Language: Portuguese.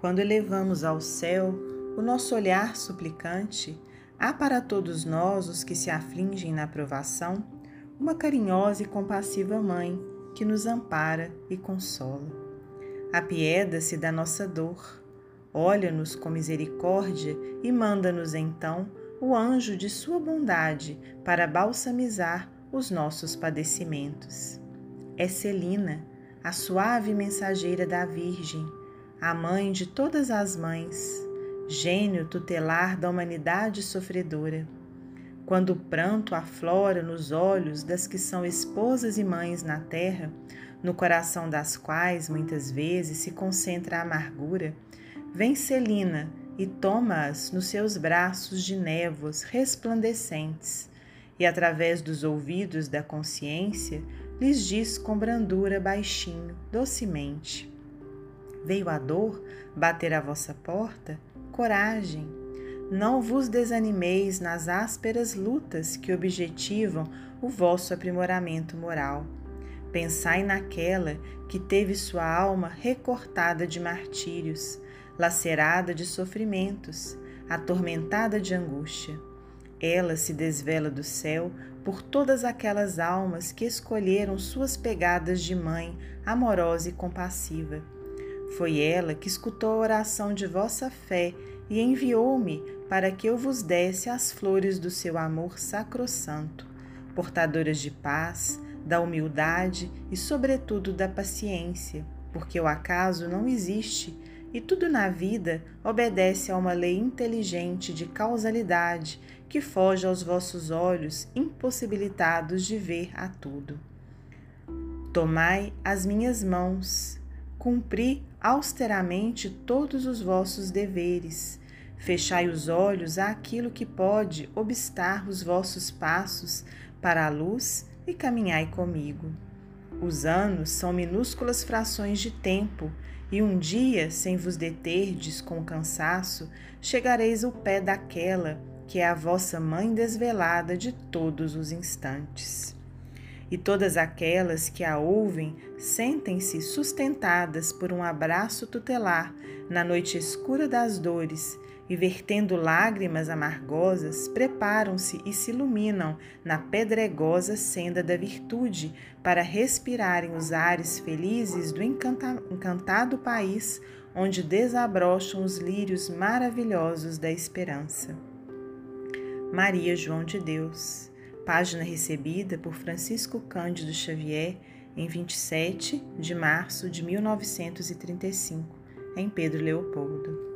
Quando elevamos ao céu o nosso olhar suplicante, há para todos nós os que se afligem na provação uma carinhosa e compassiva mãe que nos ampara e consola. Apieda-se da nossa dor, olha-nos com misericórdia e manda-nos então o anjo de sua bondade para balsamizar os nossos padecimentos. É Celina, a suave mensageira da Virgem, a mãe de todas as mães, gênio tutelar da humanidade sofredora. Quando o pranto aflora nos olhos das que são esposas e mães na terra, no coração das quais muitas vezes se concentra a amargura, vem Celina e toma-as nos seus braços de névoas resplandecentes, e através dos ouvidos da consciência lhes diz com brandura baixinho, docemente: Veio a dor bater à vossa porta? Coragem! Não vos desanimeis nas ásperas lutas que objetivam o vosso aprimoramento moral. Pensai naquela que teve sua alma recortada de martírios, lacerada de sofrimentos, atormentada de angústia. Ela se desvela do céu por todas aquelas almas que escolheram suas pegadas de mãe amorosa e compassiva. Foi ela que escutou a oração de vossa fé e enviou-me para que eu vos desse as flores do seu amor sacrossanto, portadoras de paz, da humildade e, sobretudo, da paciência, porque o acaso não existe e tudo na vida obedece a uma lei inteligente de causalidade que foge aos vossos olhos impossibilitados de ver a tudo. Tomai as minhas mãos, cumpri austeramente todos os vossos deveres, fechai os olhos àquilo que pode obstar os vossos passos para a luz e caminhai comigo. Os anos são minúsculas frações de tempo e um dia, sem vos deterdes com cansaço, chegareis ao pé daquela que é a vossa mãe desvelada de todos os instantes. E todas aquelas que a ouvem sentem-se sustentadas por um abraço tutelar na noite escura das dores e vertendo lágrimas amargosas, preparam-se e se iluminam na pedregosa senda da virtude para respirarem os ares felizes do encanta encantado país onde desabrocham os lírios maravilhosos da esperança. Maria João de Deus, página recebida por Francisco Cândido Xavier em 27 de março de 1935, em Pedro Leopoldo.